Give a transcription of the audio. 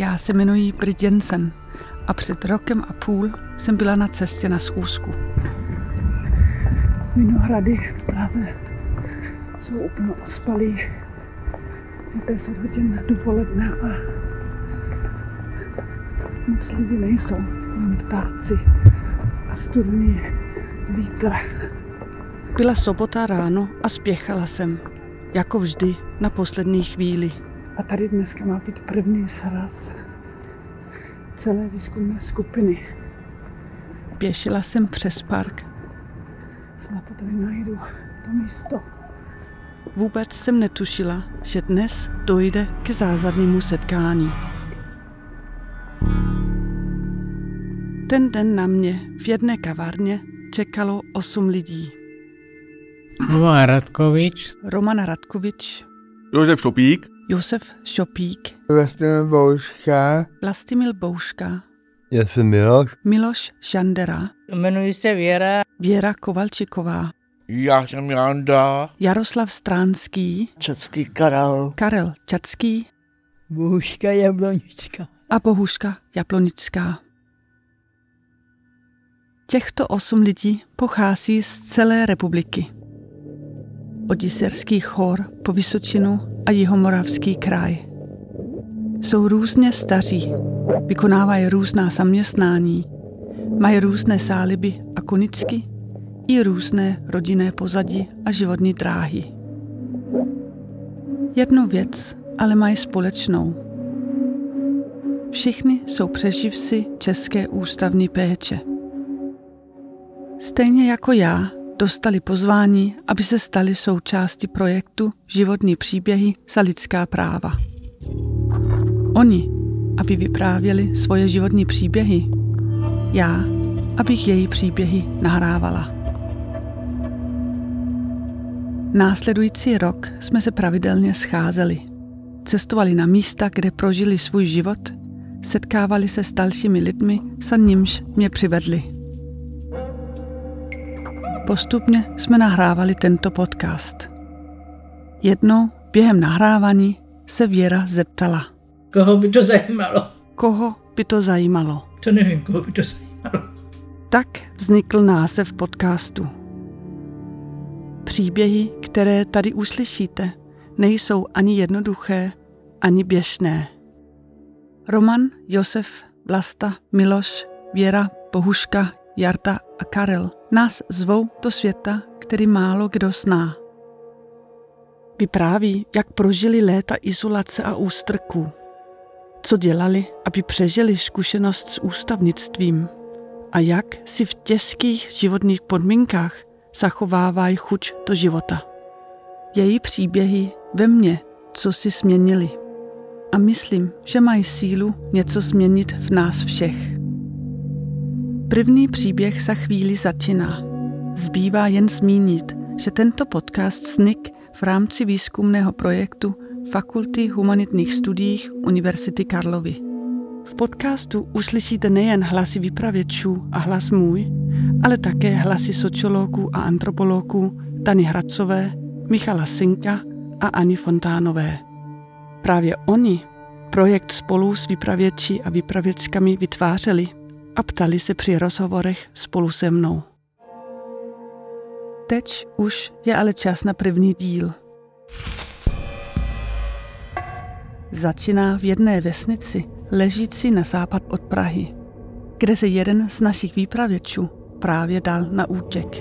Já se jmenuji Brit Jensen a před rokem a půl jsem byla na cestě na schůzku. Vinohrady v Praze jsou úplně ospalí. Je 10 hodin dopoledne a moc lidí nejsou, jen ptáci a studený vítr. Byla sobota ráno a spěchala jsem, jako vždy, na poslední chvíli. A tady dneska má být první sraz celé výzkumné skupiny. Pěšila jsem přes park. Snad to tady najdu, to místo. Vůbec jsem netušila, že dnes dojde k zázadnému setkání. Ten den na mě v jedné kavárně čekalo osm lidí. Roman Radkovič, Romana Radkovič, Josef Šopík, Josef Šopík, Vlastimil Bouška, Vlastimil Bouška, já jsem Miloš, Miloš Žandera, jmenuji se Věra, Věra Kovalčiková, já jsem Janda, Jaroslav Stránský, Český Karel, Karel Čacký. Bouška Jablonička. a Bohuška Jablonická. Těchto osm lidí pochází z celé republiky. Od Jiserských hor po Vysočinu a Jihomoravský kraj. Jsou různě staří, vykonávají různá zaměstnání, mají různé sáliby a konicky i různé rodinné pozadí a životní dráhy. Jednu věc ale mají společnou – Všichni jsou přeživci České ústavní péče. Stejně jako já dostali pozvání, aby se stali součástí projektu Životní příběhy za lidská práva. Oni, aby vyprávěli svoje životní příběhy, já, abych její příběhy nahrávala. Následující rok jsme se pravidelně scházeli. Cestovali na místa, kde prožili svůj život setkávali se s dalšími lidmi, za nímž mě přivedli. Postupně jsme nahrávali tento podcast. Jednou během nahrávání se Věra zeptala, koho by to zajímalo. koho by to zajímalo. To nevím, koho by to zajímalo. Tak vznikl název podcastu. Příběhy, které tady uslyšíte, nejsou ani jednoduché, ani běžné. Roman, Josef, Vlasta, Miloš, Věra, Bohuška, Jarta a Karel nás zvou do světa, který málo kdo zná. Vypráví, jak prožili léta izolace a ústrků. Co dělali, aby přežili zkušenost s ústavnictvím a jak si v těžkých životních podmínkách zachovávají chuť do života. Její příběhy ve mně, co si změnili a myslím, že mají sílu něco změnit v nás všech. První příběh za chvíli začíná. Zbývá jen zmínit, že tento podcast vznik v rámci výzkumného projektu Fakulty humanitních studiích Univerzity Karlovy. V podcastu uslyšíte nejen hlasy vypravěčů a hlas můj, ale také hlasy sociologů a antropologů Dany Hradcové, Michala Sinka a Ani Fontánové. Právě oni projekt spolu s vypravěči a vypravěčkami vytvářeli a ptali se při rozhovorech spolu se mnou. Teď už je ale čas na první díl. Začíná v jedné vesnici, ležící na západ od Prahy, kde se jeden z našich výpravěčů právě dal na útěk.